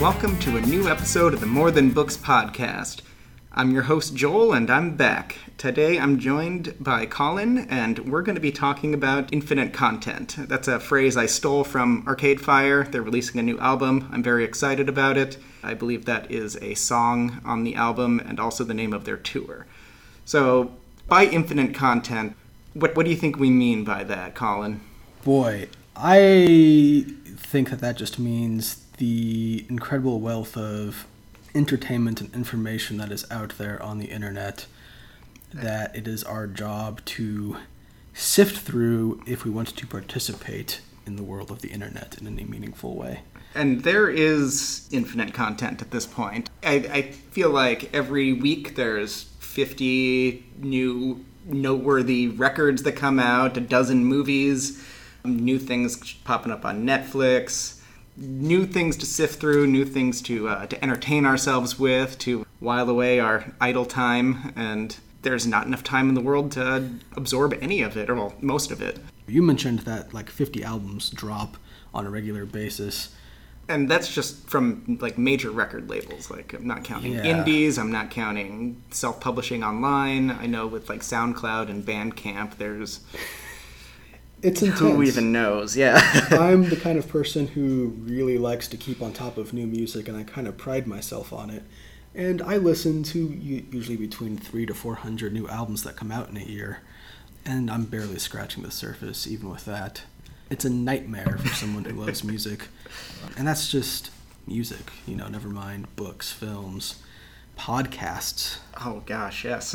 welcome to a new episode of the More Than Books podcast. I'm your host, Joel, and I'm back. Today I'm joined by Colin, and we're going to be talking about infinite content. That's a phrase I stole from Arcade Fire. They're releasing a new album. I'm very excited about it. I believe that is a song on the album and also the name of their tour. So, by infinite content, what, what do you think we mean by that, Colin? Boy, I think that that just means the incredible wealth of entertainment and information that is out there on the internet that it is our job to sift through if we want to participate in the world of the internet in any meaningful way. And there is infinite content at this point. I, I feel like every week there's 50 new noteworthy records that come out, a dozen movies, new things popping up on Netflix new things to sift through, new things to uh, to entertain ourselves with, to while away our idle time, and there's not enough time in the world to absorb any of it, or well, most of it. You mentioned that like 50 albums drop on a regular basis. And that's just from like major record labels. Like I'm not counting Yeah. indies. I'm not counting self-publishing online. I know with like SoundCloud and Bandcamp, there's It's intense. who even knows. Yeah. I'm the kind of person who really likes to keep on top of new music, and I kind of pride myself on it. And I listen to usually between three to four hundred new albums that come out in a year, and I'm barely scratching the surface, even with that. It's a nightmare for someone who loves music, and that's just music, you know. Never mind books, films, podcasts. Oh gosh, yes.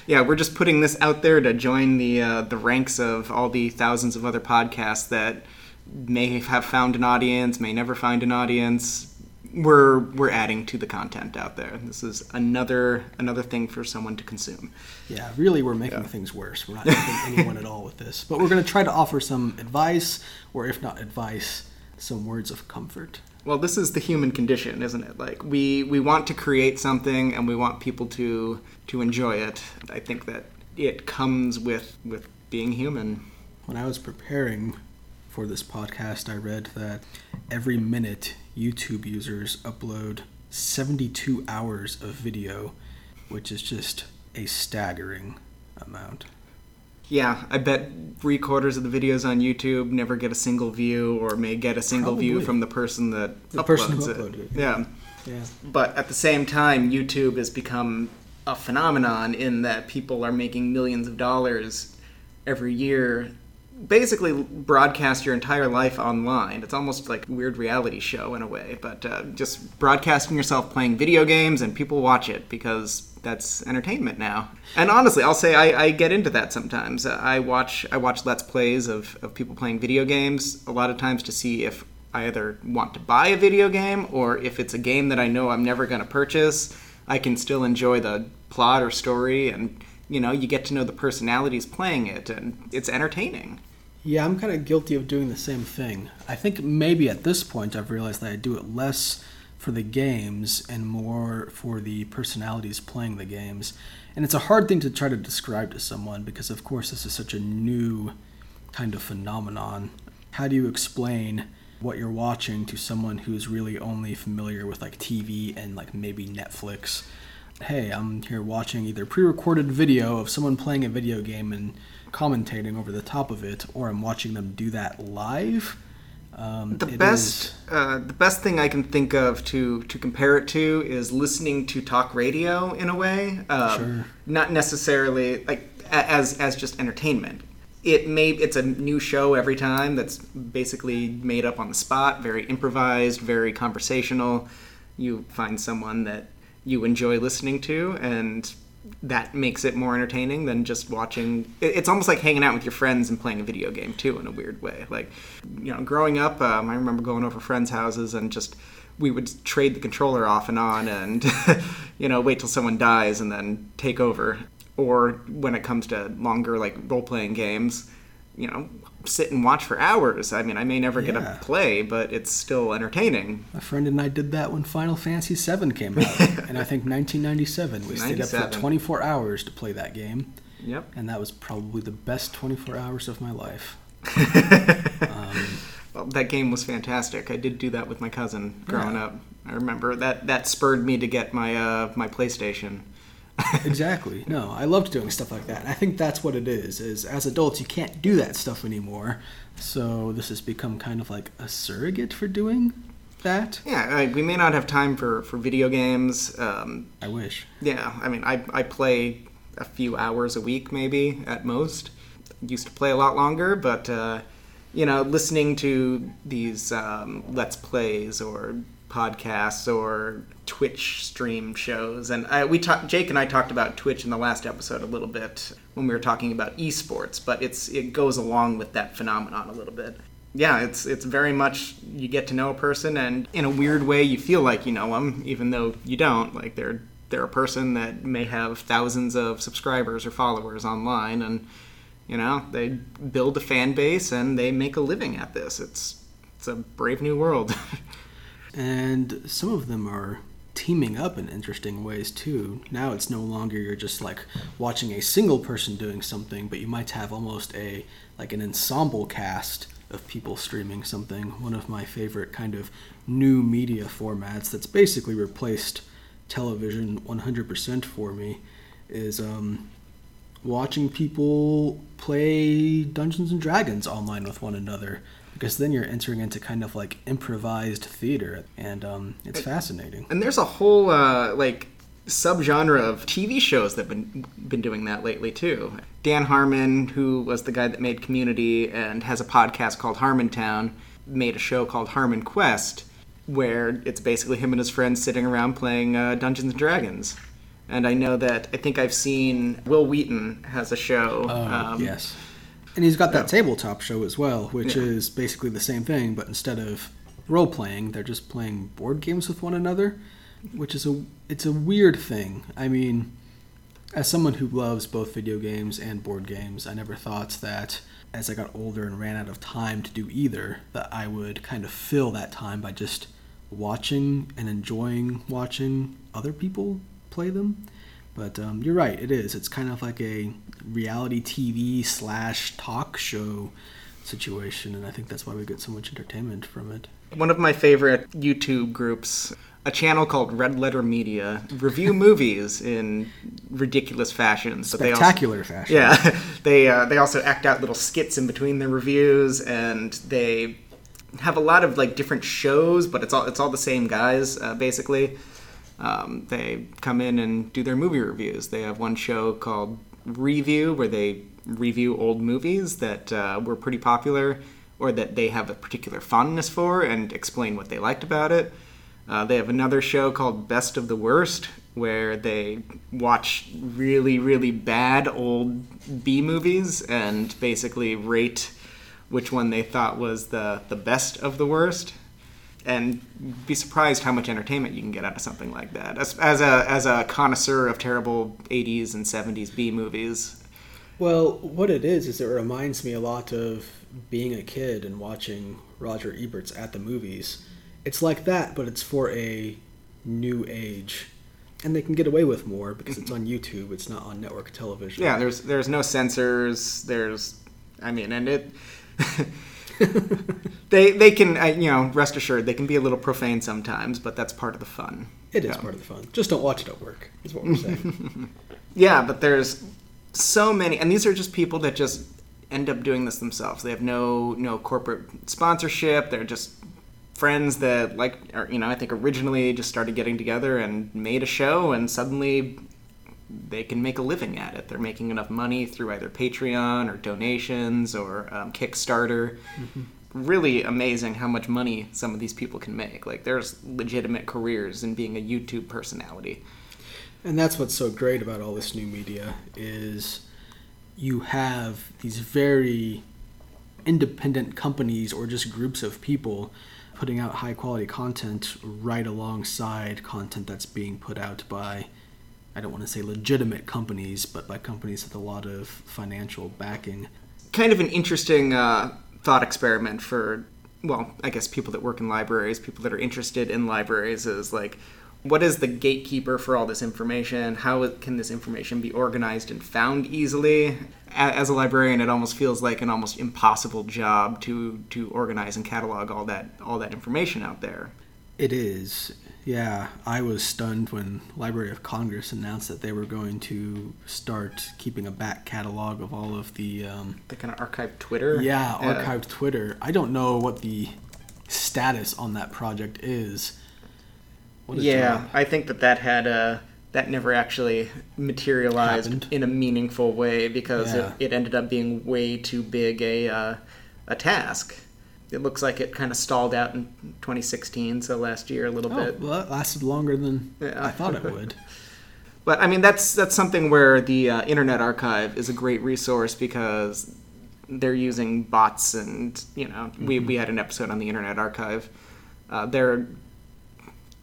yeah, we're just putting this out there to join the uh, the ranks of all the thousands of other podcasts that may have found an audience, may never find an audience. We're we're adding to the content out there. This is another another thing for someone to consume. Yeah, really, we're making things worse. We're not helping anyone at all with this. But we're going to try to offer some advice, or if not advice, some words of comfort. Well, this is the human condition, isn't it? Like we we want to create something and we want people to to enjoy it. I think that it comes with with being human. When I was preparing for this podcast, I read that every minute YouTube users upload 72 hours of video, which is just a staggering amount. Yeah, I bet three quarters of the videos on YouTube never get a single view, or may get a single view from the person that The uploads person who it. uploaded it. Yeah, Yeah. but at the same time, YouTube has become a phenomenon in that people are making millions of dollars every year. Basically, broadcast your entire life online. It's almost like a weird reality show in a way, but uh, just broadcasting yourself playing video games and people watch it because that's entertainment now. And honestly, I'll say I, I get into that sometimes. I watch I watch let's plays of, of people playing video games a lot of times to see if I either want to buy a video game or if it's a game that I know I'm never going to purchase, I can still enjoy the plot or story and you know, you get to know the personalities playing it and it's entertaining. Yeah, I'm kind of guilty of doing the same thing. I think maybe at this point I've realized that I do it less for the games and more for the personalities playing the games. And it's a hard thing to try to describe to someone because, of course, this is such a new kind of phenomenon. How do you explain what you're watching to someone who's really only familiar with like TV and like maybe Netflix? Hey, I'm here watching either pre recorded video of someone playing a video game and commentating over the top of it, or I'm watching them do that live. Um, The best, uh, the best thing I can think of to to compare it to is listening to talk radio in a way. Um, Sure. Not necessarily like as as just entertainment. It may it's a new show every time that's basically made up on the spot, very improvised, very conversational. You find someone that you enjoy listening to, and that makes it more entertaining than just watching. It's almost like hanging out with your friends and playing a video game too, in a weird way. Like, you know, growing up, um, I remember going over friends' houses and just we would trade the controller off and on, and you know, wait till someone dies and then take over. Or when it comes to longer like role playing games, you know, sit and watch for hours. I mean, I may never get Yeah. to play, but it's still entertaining. A friend and I did that when Final Fantasy VII came out, and I think 1997. We stayed up for 24 hours to play that game, Yep. and that was probably the best 24 hours of my life. Um, Well, that game was fantastic. I did do that with my cousin growing yeah. up. I remember that that spurred me to get my uh, my PlayStation. Exactly. No, I loved doing stuff like that. I think that's what it is. Is as adults you can't do that stuff anymore. So this has become kind of like a surrogate for doing that. Yeah, like, we may not have time for for video games. Um, I wish. Yeah, I mean, I I play a few hours a week, maybe at most. Used to play a lot longer, but uh, you know, listening to these um, let's plays or podcasts or Twitch stream shows, and I, we talked. Jake and I talked about Twitch in the last episode a little bit when we were talking about esports, but it's it goes along with that phenomenon a little bit. Yeah, it's it's very much you get to know a person, and in a weird way, you feel like you know them, even though you don't. Like they're they're a person that may have thousands of subscribers or followers online and you know they build a fan base and they make a living at this it's it's a brave new world and some of them are teaming up in interesting ways too. Now it's no longer you're just like watching a single person doing something but you might have almost a like an ensemble cast of people streaming something. One of my favorite kind of new media formats that's basically replaced television 100% for me is um, watching people play Dungeons and Dragons online with one another because then you're entering into kind of like improvised theater and um, it's fascinating. And there's a whole uh, like subgenre of TV shows that have been been doing that lately too. Dan Harmon, who was the guy that made Community and has a podcast called Harmontown, made a show called HarmonQuest where it's basically him and his friends sitting around playing uh, Dungeons and Dragons. And I know that I think I've seen Wil Wheaton has a show. Oh, um, yes. And he's got that yeah. tabletop show as well, which yeah. is basically the same thing, but instead of role playing, they're just playing board games with one another, which is a it's a weird thing. I mean, as someone who loves both video games and board games, I never thought that as I got older and ran out of time to do either, that I would kind of fill that time by just watching and enjoying watching other people play them. But um, you're right, it is. It's kind of like a reality TV slash talk show situation, and I think that's why we get so much entertainment from it. One of my favorite YouTube groups, a channel called Red Letter Media, review movies in ridiculous fashions. Spectacular also, fashion. Yeah, they uh, they also act out little skits in between their reviews, and they have a lot of like different shows, but it's all it's all the same guys uh, basically. Um, they come in and do their movie reviews. They have one show called Review where they review old movies that uh, were pretty popular or that they have a particular fondness for and explain what they liked about it. Uh, they have another show called Best of the Worst where they watch really, really bad old B movies and basically rate which one they thought was the, the best of the worst and be surprised how much entertainment you can get out of something like that. As, as a as a connoisseur of terrible 80s and 70s B movies. Well, what it is is it reminds me a lot of being a kid and watching Roger Ebert's at the movies. It's like that, but it's for a new age. And they can get away with more because it's on mm-hmm. YouTube. It's not on network television. Yeah, there's there's no censors. There's, I mean, and it they they can uh, you know rest assured they can be a little profane sometimes, but that's part of the fun. It is part of the fun. Just don't watch it at work. Is what we're saying. yeah, but there's so many, and these are just people that just end up doing this themselves. They have no no corporate sponsorship. They're just friends that like are, you know I think originally just started getting together and made a show, and suddenly they can make a living at it. They're making enough money through either Patreon or donations or um, Kickstarter. Mm-hmm. Really amazing how much money some of these people can make. Like there's legitimate careers in being a YouTube personality. And that's what's so great about all this new media is you have these very independent companies or just groups of people putting out high quality content right alongside content that's being put out by I don't want to say legitimate companies, but by companies with a lot of financial backing. Kind of an interesting uh, thought experiment for, well, I guess people that work in libraries, people that are interested in libraries, is like, what is the gatekeeper for all this information? How can this information be organized and found easily? As a librarian, it almost feels like an almost impossible job to to organize and catalog all that all that information out there. It is. Yeah, I was stunned when Library of Congress announced that they were going to start keeping a back catalog of all of the um, the kind of archived Twitter. Yeah, archived Twitter. I don't know what the status on that project is. yeah, job. I think that that had a that never actually materialized Happened. in a meaningful way because yeah. it, it, ended up being way too big a uh, a task it looks like it kind of stalled out in 2016, so last year a little oh, bit. Well, it lasted longer than yeah. I thought it would. but I mean, that's that's something where the uh, Internet Archive is a great resource because they're using bots, and you know, mm-hmm. we we had an episode on the Internet Archive. Uh, they're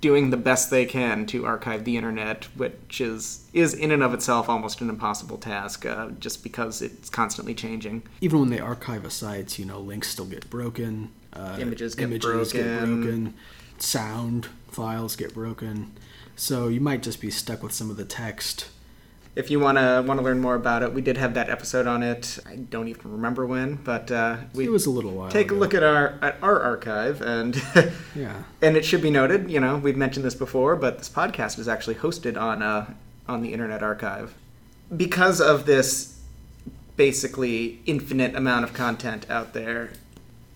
doing the best they can to archive the internet, which is is in and of itself almost an impossible task, uh, just because it's constantly changing. Even when they archive a site, you know, links still get broken, uh, images, get, images broken. get broken, sound files get broken. So you might just be stuck with some of the text if you want to want to learn more about it, we did have that episode on it. I don't even remember when, but uh, we it was a little while. Take ago. a look at our at our archive, and yeah, and it should be noted. You know, we've mentioned this before, but this podcast is actually hosted on uh, on the Internet Archive because of this basically infinite amount of content out there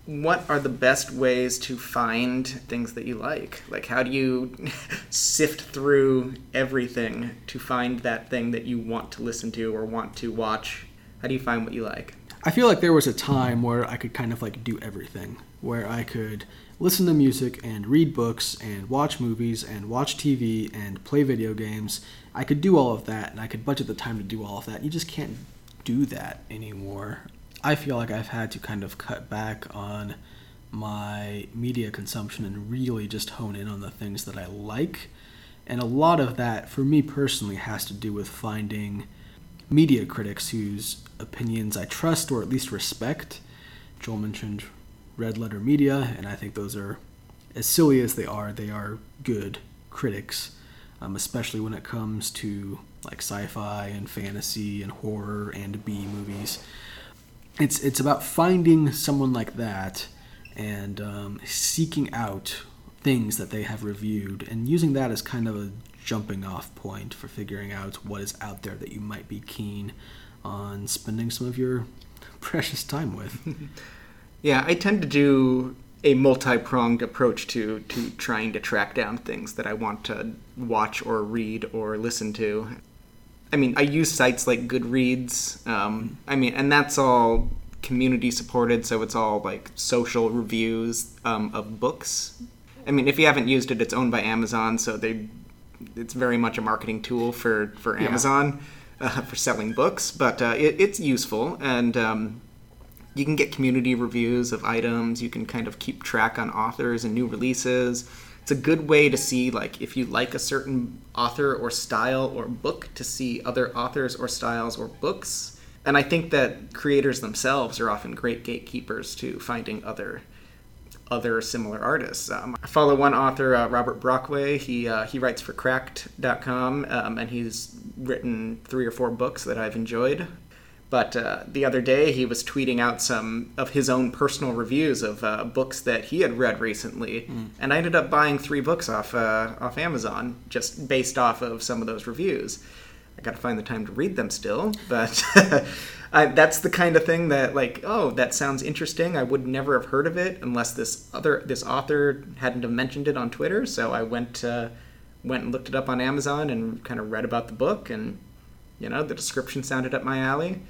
what are the best ways to find things that you like? Like, how do you sift through everything to find that thing that you want to listen to or want to watch? How do you find what you like? I feel like there was a time where I could kind of like do everything, where I could listen to music and read books and watch movies and watch TV and play video games. I could do all of that and I could budget the time to do all of that. You just can't do that anymore. I feel like I've had to kind of cut back on my media consumption and really just hone in on the things that I like. And a lot of that, for me personally, has to do with finding media critics whose opinions I trust or at least respect. Joel mentioned Red Letter Media, and I think those are, as silly as they are, they are good critics, um, especially when it comes to like sci fi and fantasy and horror and B movies it's it's about finding someone like that and um, seeking out things that they have reviewed and using that as kind of a jumping off point for figuring out what is out there that you might be keen on spending some of your precious time with. yeah, I tend to do a multi-pronged approach to to trying to track down things that I want to watch or read or listen to. I mean, I use sites like Goodreads. Um, I mean, and that's all community supported, so it's all like social reviews um, of books. I mean, if you haven't used it, it's owned by Amazon, so they it's very much a marketing tool for for Amazon yeah. uh, for selling books. But uh, it, it's useful, and um, you can get community reviews of items. You can kind of keep track on authors and new releases it's a good way to see like if you like a certain author or style or book to see other authors or styles or books and i think that creators themselves are often great gatekeepers to finding other other similar artists. Um, I follow one author, uh, Robert Brockway. He uh, he writes for Cracked.com, um, and he's written three or four books that I've enjoyed. But uh, the other day, he was tweeting out some of his own personal reviews of uh, books that he had read recently, mm. and I ended up buying three books off uh, off Amazon just based off of some of those reviews. I got to find the time to read them still, but I, that's the kind of thing that, like, oh, that sounds interesting. I would never have heard of it unless this other this author hadn't have mentioned it on Twitter. So I went uh, went and looked it up on Amazon and kind of read about the book, and you know, the description sounded up my alley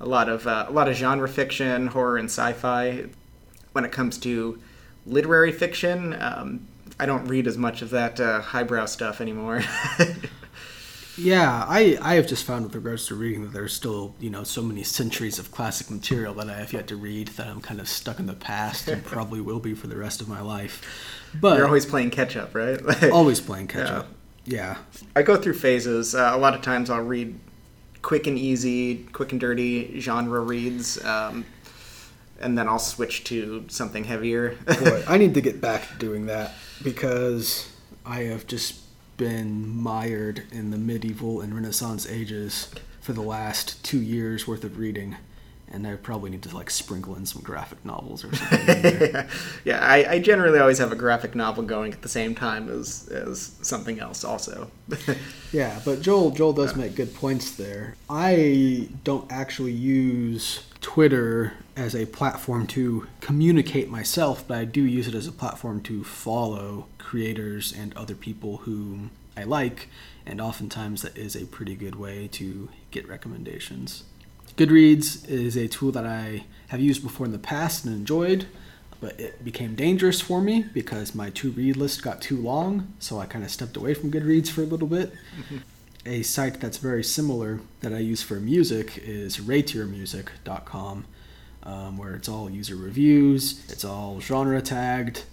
a lot of uh, a lot of genre fiction, horror, and sci-fi. When it comes to literary fiction, um, I don't read as much of that uh, highbrow stuff anymore. yeah, I I have just found with regards to reading that there's still you know so many centuries of classic material that I have yet to read that I'm kind of stuck in the past and probably will be for the rest of my life. But you're always playing catch up, right? always playing catch yeah. up. Yeah. I go through phases. Uh, a lot of times I'll read quick and easy, quick and dirty genre reads. Um, and then I'll switch to something heavier. Boy, I need to get back to doing that because I have just been mired in the medieval and Renaissance ages for the last two years worth of reading, and I probably need to like sprinkle in some graphic novels or something. yeah, I, I, generally always have a graphic novel going at the same time as as something else, also. yeah, but Joel Joel does make good points there. I don't actually use Twitter as a platform to communicate myself, but I do use it as a platform to follow creators and other people whom I like, and oftentimes that is a pretty good way to get recommendations. Goodreads is a tool that I have used before in the past and enjoyed, but it became dangerous for me because my to read list got too long, so I kind of stepped away from Goodreads for a little bit. Mm-hmm. A site that's very similar that I use for music is rateyourmusic.com, um, where it's all user reviews, it's all genre tagged,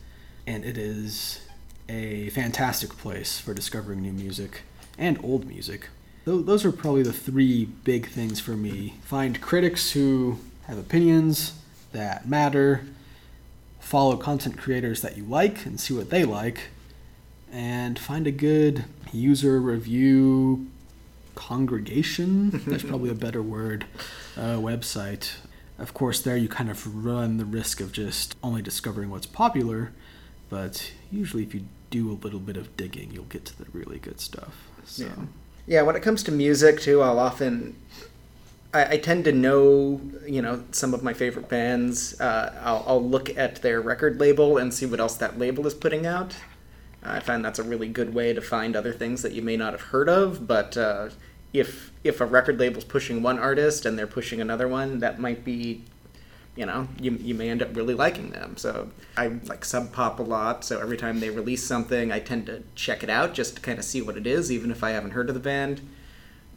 and it is a fantastic place for discovering new music and old music those are probably the three big things for me. Find critics who have opinions that matter, follow content creators that you like and see what they like, and find a good user review congregation. That's probably a better word. Uh, website. Of course, there you kind of run the risk of just only discovering what's popular, but usually, if you do a little bit of digging, you'll get to the really good stuff. So. Yeah. Yeah, when it comes to music too, I'll often I, I, tend to know, you know, some of my favorite bands. Uh, I'll, I'll, look at their record label and see what else that label is putting out. I find that's a really good way to find other things that you may not have heard of. But uh, if if a record label's pushing one artist and they're pushing another one, that might be you know, you, you may end up really liking them. So I like Sub Pop a lot. So every time they release something, I tend to check it out just to kind of see what it is, even if I haven't heard of the band.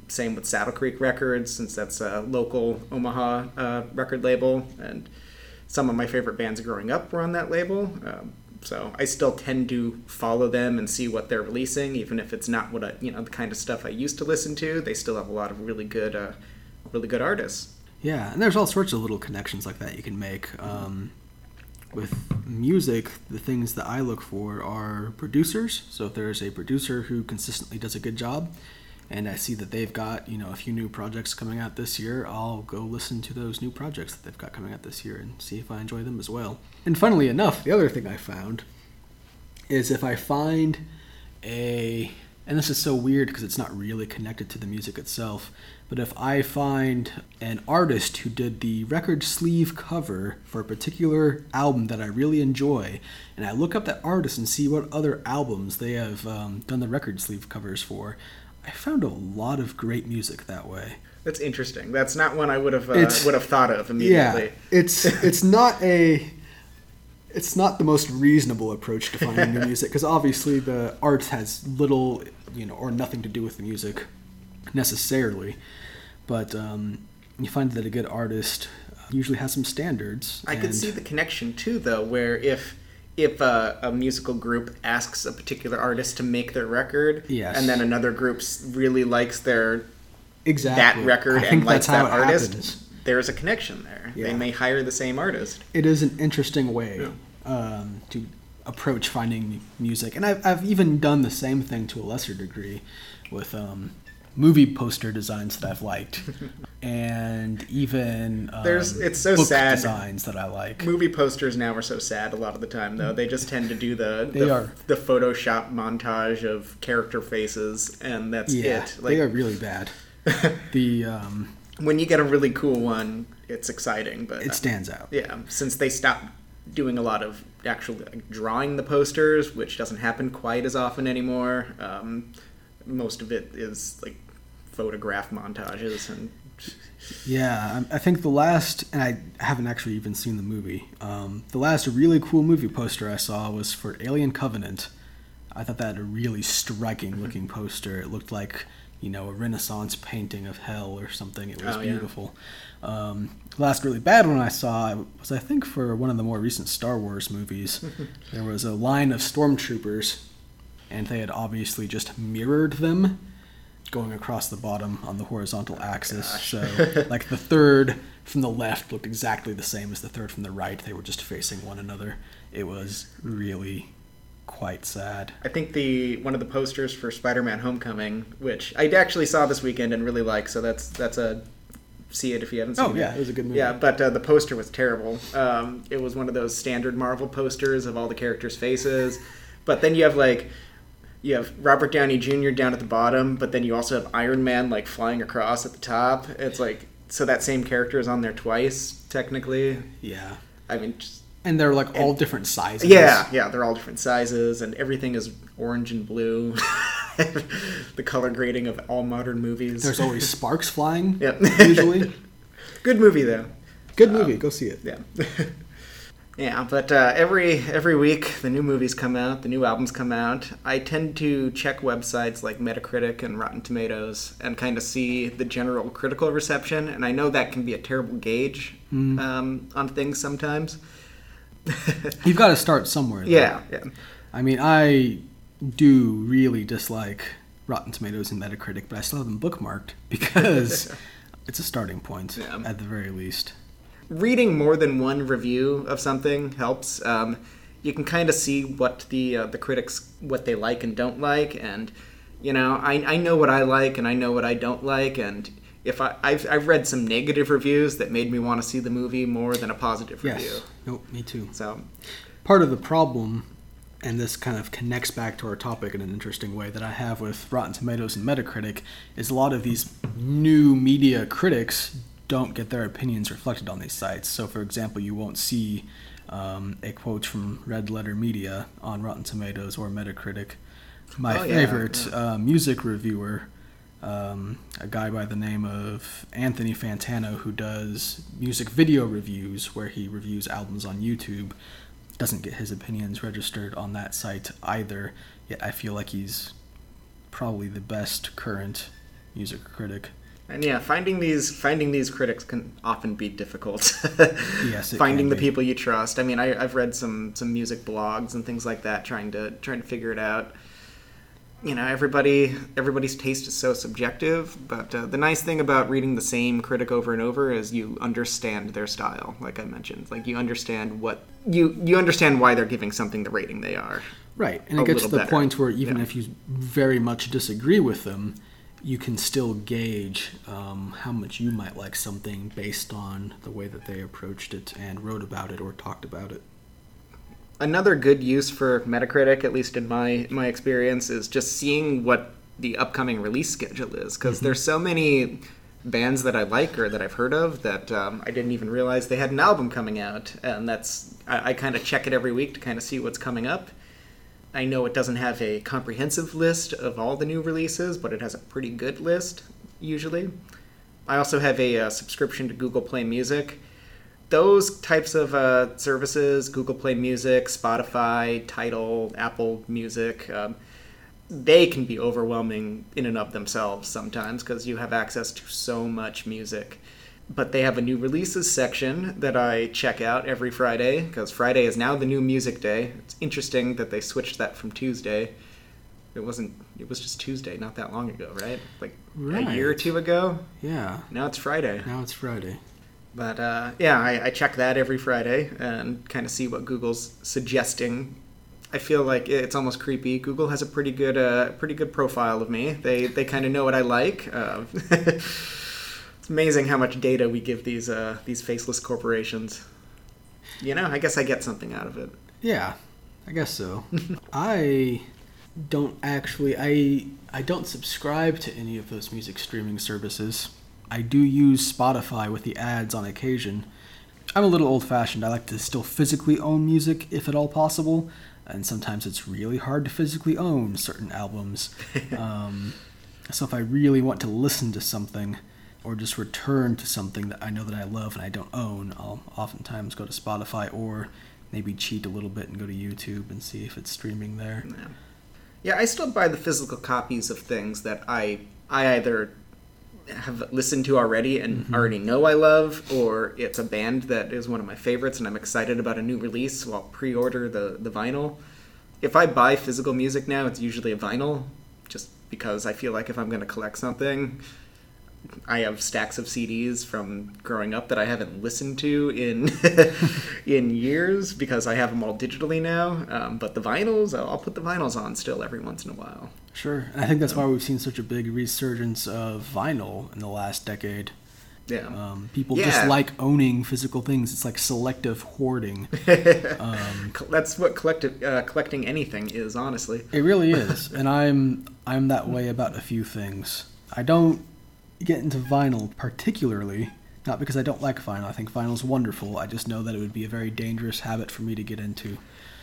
Same with Saddle Creek Records, since that's a local Omaha uh, record label, and some of my favorite bands growing up were on that label. Um, so I still tend to follow them and see what they're releasing, even if it's not what I, you know, the kind of stuff I used to listen to. They still have a lot of really good, uh, really good artists. Yeah, and there's all sorts of little connections like that you can make. Um, with music, the things that I look for are producers. So if there's a producer who consistently does a good job, and I see that they've got you know a few new projects coming out this year, I'll go listen to those new projects that they've got coming out this year and see if I enjoy them as well. And funnily enough, the other thing I found is if I find a and this is so weird because it's not really connected to the music itself. But if I find an artist who did the record sleeve cover for a particular album that I really enjoy, and I look up that artist and see what other albums they have um, done the record sleeve covers for, I found a lot of great music that way. That's interesting. That's not one I would have uh, would have thought of immediately. Yeah, it's it's not a it's not the most reasonable approach to finding new music because obviously the art has little, you know, or nothing to do with the music necessarily. But um, you find that a good artist usually has some standards. I could see the connection too, though, where if if a, a, musical group asks a particular artist to make their record, yes. and then another group really likes their exactly that record and likes that artist, happens. there's a connection there. Yeah. They may hire the same artist. It is an interesting way. Yeah um, to approach finding music, and I've, I've even done the same thing to a lesser degree with um, movie poster designs that I've liked, and even um, there's it's so sad designs that I like. Movie posters now are so sad a lot of the time though. They just tend to do the they the, are. the Photoshop montage of character faces, and that's yeah, it. Like, they are really bad. the um, when you get a really cool one, it's exciting, but it stands out. Yeah, since they stopped doing a lot of actually like, drawing the posters, which doesn't happen quite as often anymore. Um, most of it is like photograph montages and. Yeah, I think the last, and I haven't actually even seen the movie. Um, the last really cool movie poster I saw was for Alien Covenant. I thought that had a really striking looking poster. It looked like you know a Renaissance painting of hell or something. It was oh, beautiful. Yeah. Um, the last really bad one I saw was, I think, for one of the more recent Star Wars movies. there was a line of stormtroopers, and they had obviously just mirrored them going across the bottom on the horizontal axis. Oh, so, like the third from the left looked exactly the same as the third from the right. They were just facing one another. It was really quite sad. I think the one of the posters for Spider-Man: Homecoming, which I actually saw this weekend and really like, so that's that's a see it if you haven't seen it. Oh it. yeah, it was a good movie. Yeah, but uh, the poster was terrible. Um, it was one of those standard Marvel posters of all the characters' faces, but then you have like you have Robert Downey Jr. down at the bottom, but then you also have Iron Man like flying across at the top. It's like so that same character is on there twice technically. yeah. I mean, just, And they're like all different sizes. yeah, yeah, they're all different sizes, and everything is orange and blue. the color grading of all modern movies. There's always sparks flying. Yep. Usually. Good movie though. Good um, movie. Go see it. Yeah. Yeah, but uh, every every week the new movies come out, the new albums come out. I tend to check websites like Metacritic and Rotten Tomatoes and kind of see the general critical reception. And I know that can be a terrible gauge um, on things sometimes. You've got to start somewhere. though. yeah, yeah. I mean, I do really dislike Rotten Tomatoes and Metacritic, but I still have them bookmarked because it's a starting point Yeah. at the very least. Reading more than one review of something helps. Um, you can kind of see what the uh, the critics what they like and don't like, and you know I, I know what I like and I know what I don't like, and if I I've, I've read some negative reviews that made me want to see the movie more than a positive review. Yes. Nope, me too. So Part of the problem, and this kind of connects back to our topic in an interesting way that I have with Rotten Tomatoes and Metacritic, is a lot of these new media critics don't get their opinions reflected on these sites. So, for example, you won't see um, a quote from Red Letter Media on Rotten Tomatoes or Metacritic. My Oh, yeah, favorite Uh, music reviewer, um, a guy by the name of Anthony Fantano, who does music video reviews where he reviews albums on YouTube, doesn't get his opinions registered on that site either. Yet I feel like he's probably the best current music critic. And yeah, finding these finding these critics can often be difficult. Yes, it finding the be. people you trust. I mean, I, I've read some some music blogs and things like that, trying to trying to figure it out. You know, everybody everybody's taste is so subjective, but uh, the nice thing about reading the same critic over and over is you understand their style. Like I mentioned, like you understand what you you understand why they're giving something the rating they are. Right, and it gets to the better. point where even Yeah. if you very much disagree with them, you can still gauge um, how much you might like something based on the way that they approached it and wrote about it or talked about it. another good use for Metacritic, at least in my my experience, is just seeing what the upcoming release schedule is. Because there's so many bands that I like or that I've heard of that um, I didn't even realize they had an album coming out, and that's I, I kind of check it every week to kind of see what's coming up. I know it doesn't have a comprehensive list of all the new releases, but it has a pretty good list usually. I also have a, uh subscription to Google Play Music. Those types of uh, services, Google Play Music, Spotify, Tidal, Apple Music, um, they can be overwhelming in and of themselves sometimes because you have access to so much music. But they have a new releases section that I check out every Friday because Friday is now the new music day. It's interesting that they switched that from Tuesday. It wasn't. It was just Tuesday not that long ago, right? Like a year or two ago. Yeah, Now it's Friday. now it's Friday. But uh, yeah, I, I check that every Friday and kind of see what Google's suggesting. I feel like it's almost creepy. Google has a pretty good, uh, pretty good profile of me. They they kind of know what I like. Uh, it's amazing how much data we give these uh, these faceless corporations. You know, I guess I get something out of it. Yeah, I guess so. I don't actually I I don't subscribe to any of those music streaming services. I do use Spotify with the ads on occasion. I'm a little old fashioned. I like to still physically own music if at all possible, and sometimes it's really hard to physically own certain albums. um, so if I really want to listen to something or just return to something that I know that I love and I don't own, I'll oftentimes go to Spotify or maybe cheat a little bit and go to YouTube and see if it's streaming there. Yeah. Yeah, I still buy the physical copies of things that I I either have listened to already and mm-hmm. already know I love, or it's a band that is one of my favorites and I'm excited about a new release, so I'll pre-order the the vinyl. If I buy physical music now, it's usually a vinyl, just because I feel like if I'm going to collect something, I have stacks of CDs from growing up that I haven't listened to in in years because I have them all digitally now. Um, but the vinyls, I'll, put the vinyls on still every once in a while. Sure. And I think that's why we've seen such a big resurgence of vinyl in the last decade. Yeah. Um, people Yeah. just like owning physical things. It's like selective hoarding. um, That's what collective, uh, collecting anything is, honestly. it really is, and I'm I'm that way about a few things. I don't get into vinyl particularly, not because I don't like vinyl. I think vinyl's wonderful. I just know that it would be a very dangerous habit for me to get into.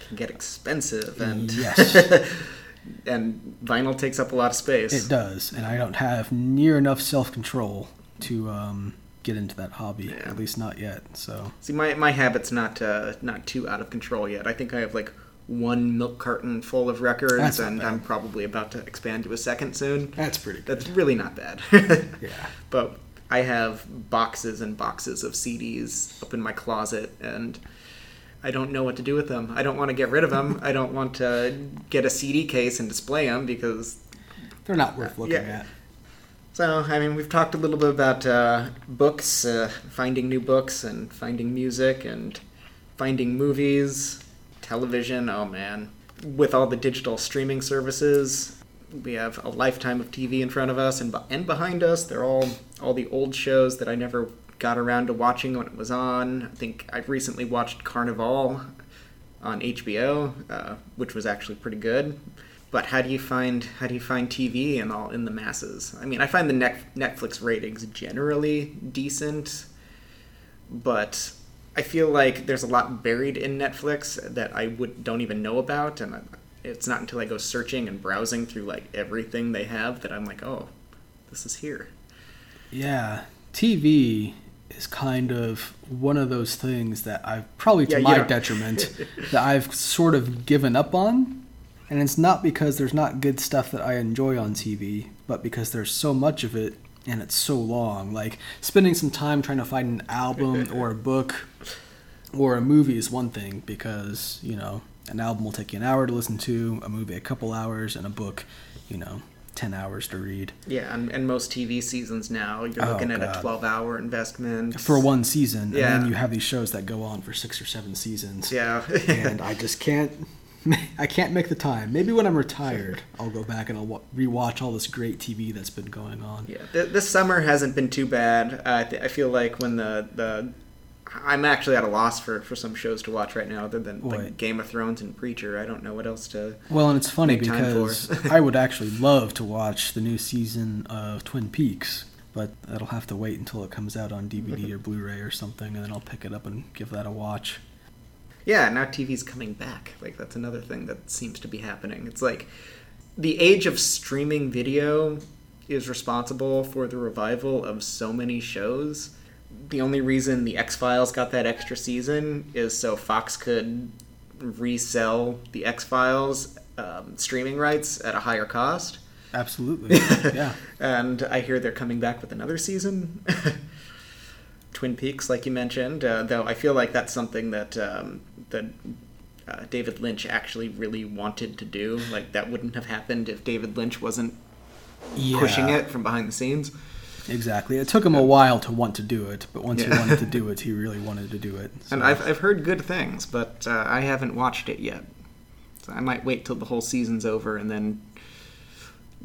Can get expensive, and Yes. and vinyl takes up a lot of space. It does, and I don't have near enough self control to um, get into that hobby. Yeah. At least not yet. So See, my my habit's not uh, not too out of control yet. I think I have like one milk carton full of records, That's and. I'm probably about to expand to a second soon. that's pretty good. That's really not bad. Yeah. But I have boxes and boxes of CDs up in my closet, and I don't know what to do with them. I don't want to get rid of them. I don't want to get a CD case and display them because. They're not worth looking Yeah. at. So, I mean, we've talked a little bit about uh, books, uh, finding new books, and finding music, and finding movies, television. Oh man. With all the digital streaming services, we have a lifetime of TV in front of us, and, and behind us, they're all all the old shows that I never got around to watching when it was on. I think I've recently watched Carnivàle on HBO, uh, which was actually pretty good. But how do you find how do you find TV and all in the masses? I mean, I find the Netflix ratings generally decent, but I feel like there's a lot buried in Netflix that I would don't even know about, and I- it's not until I go searching and browsing through like everything they have that I'm like, oh, this is here. Yeah, TV is kind of one of those things that I've probably to Yeah, my detriment that I've sort of given up on. And it's not because there's not good stuff that I enjoy on TV, but because there's so much of it and it's so long. Like spending some time trying to find an album or a book or a movie is one thing because, you know, an album will take you an hour to listen to, a movie a couple hours, and a book, you know, 10 hours to read. Yeah, and, and most TV seasons now, you're Oh, looking at a 12 hour investment. for one season, and Yeah. then you have these shows that go on for six or seven seasons. Yeah. and I just can't. I can't make the time. Maybe when I'm retired, I'll go back and I'll wa- rewatch all this great TV that's been going on. Yeah, th- this summer hasn't been too bad. Uh, I, th- I feel like when the the I'm actually at a loss for, for some shows to watch right now, other than Right. like Game of Thrones and Preacher. I don't know what else to. Well, and it's funny Make time for because. I would actually love to watch the new season of Twin Peaks, but that'll have to wait until it comes out on DVD or Blu-ray or something, and then I'll pick it up and give that a watch. Yeah, now TV's coming back. Like that's another thing that seems to be happening. It's like the age of streaming video is responsible for the revival of so many shows. The only reason the X Files got that extra season is so Fox could resell the X Files um, streaming rights at a higher cost. Absolutely, yeah. and I hear they're coming back with another season. Twin Peaks, like you mentioned, uh, though I feel like that's something that um, that uh, David Lynch actually really wanted to do. Like that wouldn't have happened if David Lynch wasn't yeah. pushing it from behind the scenes. Exactly. It took him a while to want to do it, but once he wanted to do it, he really wanted to do it. So- And I've I've heard good things, but uh, I haven't watched it yet. So I might wait till the whole season's over and then,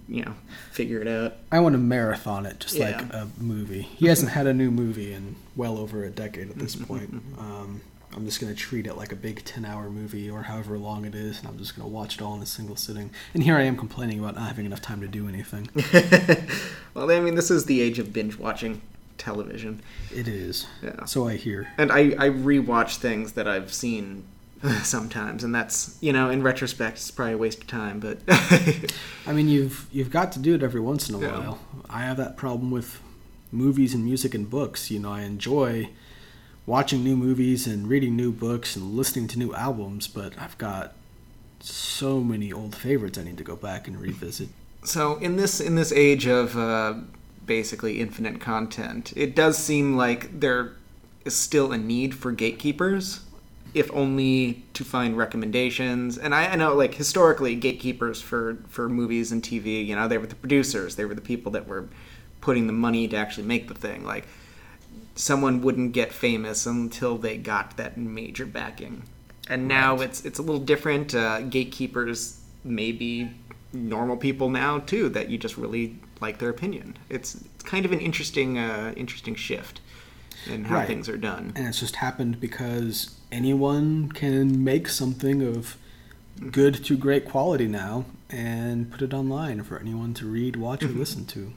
you know, figure it out. I want to marathon it just like a movie. He hasn't had a new movie in well over a decade at this point. Um, I'm just going to treat it like a big 10 hour movie or however long it is, and I'm just going to watch it all in a single sitting. And here I am complaining about not having enough time to do anything. well, I mean, this is the age of binge watching television. it is. Yeah. So I hear. And I, I rewatch things that I've seen sometimes, and that's you know in retrospect it's probably a waste of time, but I mean, you've you've got to do it every once in a Yeah. while. I have that problem with movies and music and books. You know, I enjoy watching new movies and reading new books and listening to new albums, but I've got so many old favorites I need to go back and revisit. so in this in this age of uh, basically infinite content, it does seem like there is still a need for gatekeepers, if only to find recommendations. And I, I know like historically gatekeepers for for movies and TV, you know, they were the producers, they were the people that were putting the money to actually make the thing. Like someone wouldn't get famous until they got that major backing. And now right. it's it's a little different. Uh, gatekeepers may be normal people now too that you just really like their opinion. It's, it's kind of an interesting uh, interesting shift in how right. things are done. And it's just happened because anyone can make something of good to great quality now and put it online for anyone to read, watch, or mm-hmm. listen to.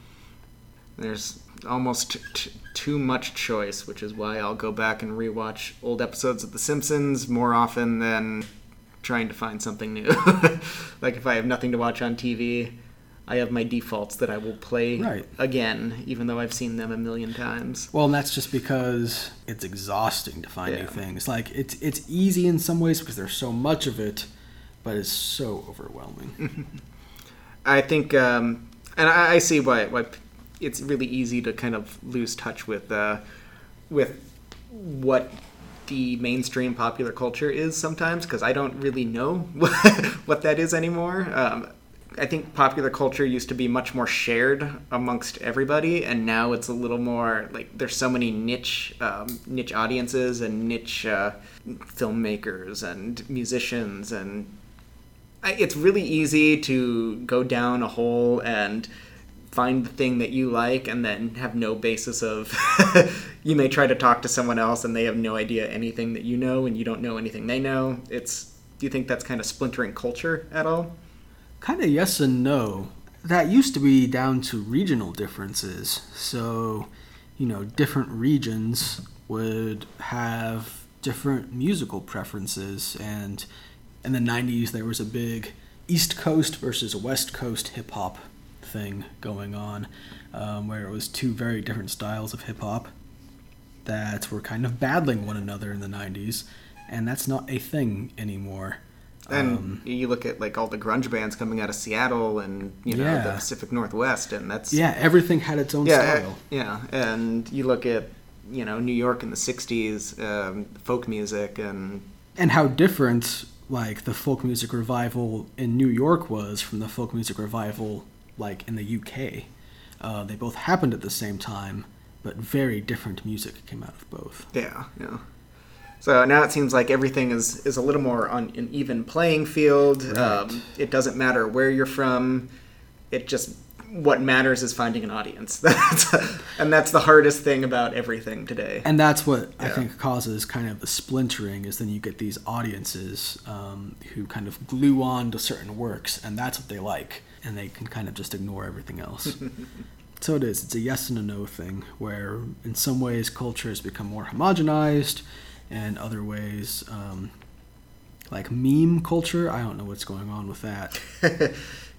There's almost t- too much choice, which is why I'll go back and rewatch old episodes of The Simpsons more often than trying to find something new. like if I have nothing to watch on TV, I have my defaults that I will play right. again, even though I've seen them a million times. Well, and that's just because it's exhausting to find yeah. new things. Like it's it's easy in some ways because there's so much of it, but it's so overwhelming. I think, um, and I, I, see why why it's really easy to kind of lose touch with uh, with what the mainstream popular culture is sometimes because I don't really know what that is anymore. Um, I think popular culture used to be much more shared amongst everybody, and now it's a little more like there's so many niche um, niche audiences and niche uh, filmmakers and musicians, and I, it's really easy to go down a hole and find the thing that you like and then have no basis of you may try to talk to someone else and they have no idea anything that you know and you don't know anything they know. It's do you think that's kind of splintering culture at all? Kind of yes and no. That used to be down to regional differences. So you know different regions would have different musical preferences and in the 90s there was a big east coast versus west coast hip hop thing going on, um, where it was two very different styles of hip hop that were kind of battling one another in the 90s, and that's not a thing anymore. And um, you look at like all the grunge bands coming out of Seattle and you know yeah. the Pacific Northwest, and that's yeah, everything had its own yeah, style. Yeah, and you look at you know New York in the '60s, um, folk music, and and how different like the folk music revival in New York was from the folk music revival like in the UK. Uh, they both happened at the same time, but very different music came out of both. Yeah, yeah. So now it seems like everything is, is a little more on an even playing field. Right. Um, it doesn't matter where you're from. It just what matters is finding an audience. That's and that's the hardest thing about everything today. And that's what yeah. I think causes kind of the splintering is then you get these audiences um, who kind of glue on to certain works, and that's what they like and they can kind of just ignore everything else. so it is. It's a yes and a no thing, where in some ways culture has become more homogenized, and other ways, um, like meme culture, I don't know what's going on with that.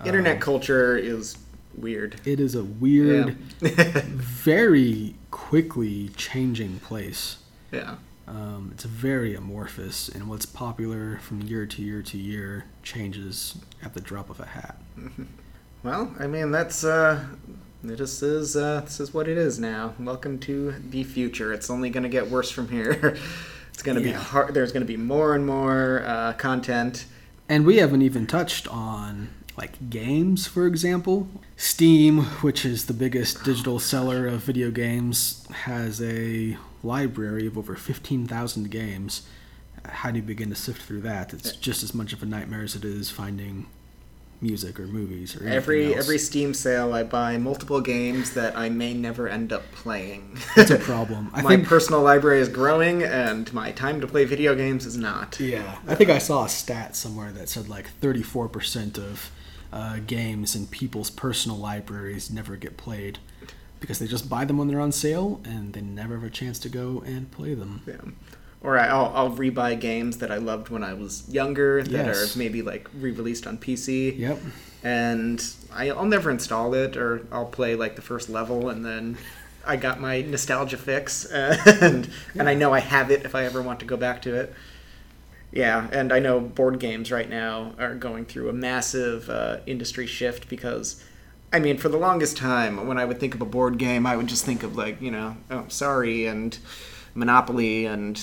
Internet um, culture is weird. It is a weird, yeah. very quickly changing place. Yeah. Um, it's very amorphous, and what's popular from year to year to year changes at the drop of a hat. Well, I mean that's uh, this is uh, this is what it is now. Welcome to the future. It's only going to get worse from here. it's going to yeah. be hard. There's going to be more and more uh, content, and we haven't even touched on like games, for example. Steam, which is the biggest digital seller of video games, has a library of over 15,000 games. How do you begin to sift through that? It's uh, just as much of a nightmare as it is finding music or movies or every else. every Steam sale. I buy multiple games that I may never end up playing. It's a problem. I my think, personal library is growing, and my time to play video games is not. Yeah, I think I saw a stat somewhere that said like 34 percent of uh, games in people's personal libraries never get played because they just buy them when they're on sale and they never have a chance to go and play them. Yeah. Or I'll, I'll rebuy games that I loved when I was younger that yes. are maybe like re-released on PC. Yep. And I, I'll never install it, or I'll play like the first level, and then I got my nostalgia fix, and yeah. and I know I have it if I ever want to go back to it. Yeah, and I know board games right now are going through a massive uh, industry shift because I mean, for the longest time, when I would think of a board game, I would just think of like, you know, oh, sorry, and Monopoly, and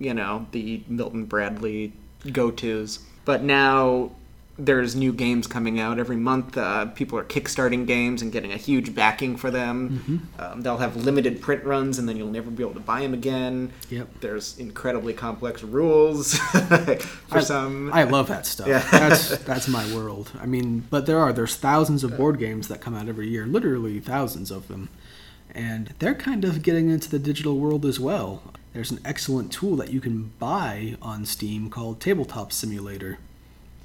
you know, the Milton Bradley go-tos. But now, there's new games coming out every month. Uh, people are kickstarting games and getting a huge backing for them. Um, they'll have limited print runs, and then you'll never be able to buy them again. Yep. There's incredibly complex rules for I, some. I love that stuff. Yeah. that's that's my world. I mean, but there are there's thousands of board games that come out every year, literally thousands of them, and they're kind of getting into the digital world as well. There's an excellent tool that you can buy on Steam called Tabletop Simulator,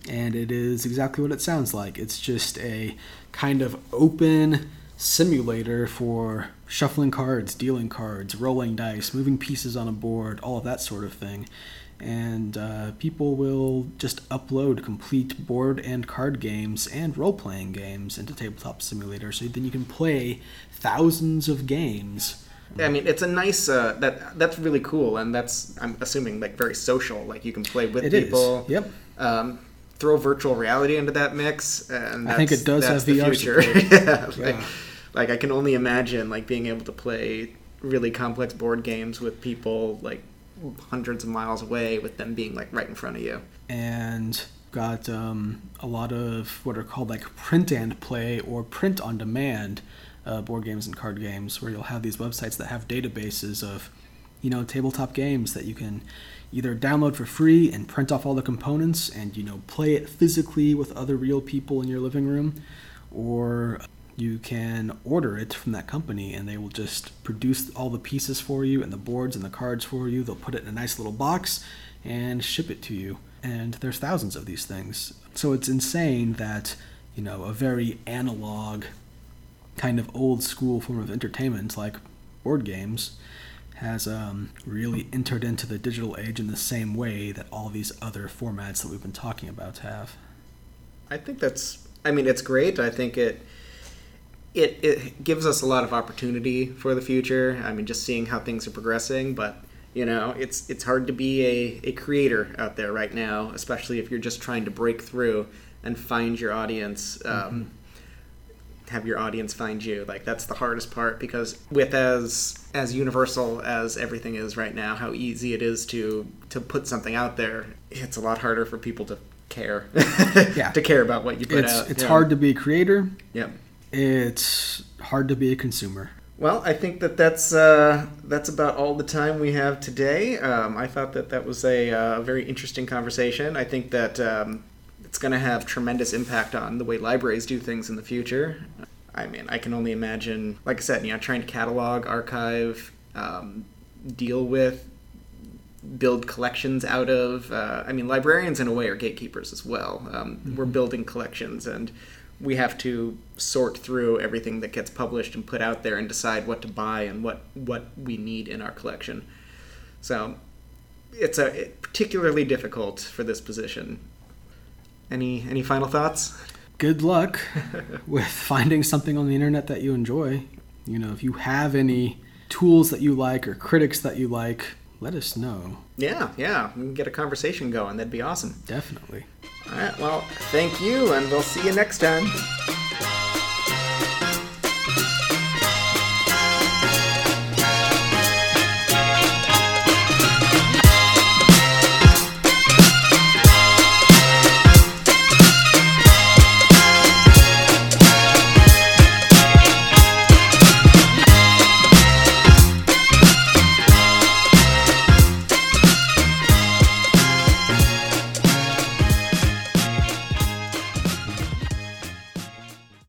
and it is exactly what it sounds like. It's just a kind of open simulator for shuffling cards, dealing cards, rolling dice, moving pieces on a board, all of that sort of thing and uh, people will just upload complete board and card games and role playing games into Tabletop Simulator, so then you can play thousands of games. I mean, it's a nice. Uh, that that's really cool, and that's I'm assuming like very social. Like you can play with It is. people. Yep. Um, throw virtual reality into that mix, and I think it does that's have the VR future. support. yeah, like, Yeah. like I can only imagine like being able to play really complex board games with people like hundreds of miles away, with them being like right in front of you. And got um, a lot of what are called like print and play or print on demand uh, board games and card games, where you'll have these websites that have databases of, you know, tabletop games that you can either download for free and print off all the components and you know play it physically with other real people in your living room, or you can order it from that company and they will just produce all the pieces for you and the boards and the cards for you. They'll put it in a nice little box and ship it to you. And there's thousands of these things. So it's insane that, you know, a very analog kind of old school form of entertainment like board games has um, really entered into the digital age in the same way that all these other formats that we've been talking about have. I think that's. I mean, it's great. I think it. It, it gives us a lot of opportunity for the future. I mean, just seeing how things are progressing, but you know, it's it's hard to be a, a creator out there right now, especially if you're just trying to break through and find your audience. Um, Have your audience find you. Like that's the hardest part because with as as universal as everything is right now, how easy it is to to put something out there, it's a lot harder for people to care. Yeah. to care about what you put It's out. it's Yeah. hard to be a creator. Yep. It's hard to be a consumer. Well, I think that that's uh, that's about all the time we have today. Um, I thought that that was a uh, very interesting conversation. I think that um, it's going to have tremendous impact on the way libraries do things in the future. I mean, I can only imagine, like I said, you know, trying to catalog, archive, um, deal with, build collections out of. Uh, I mean, librarians in a way are gatekeepers as well. Um, We're building collections, and we have to sort through everything that gets published and put out there and decide what to buy and what what we need in our collection. So it's a particularly difficult for this position. Any any final thoughts? Good luck with finding something on the internet that you enjoy. You know, if you have any tools that you like or critics that you like, let us know. Yeah, yeah, we can get a conversation going. That'd be awesome. Definitely. All right, well, thank you, and we'll see you next time.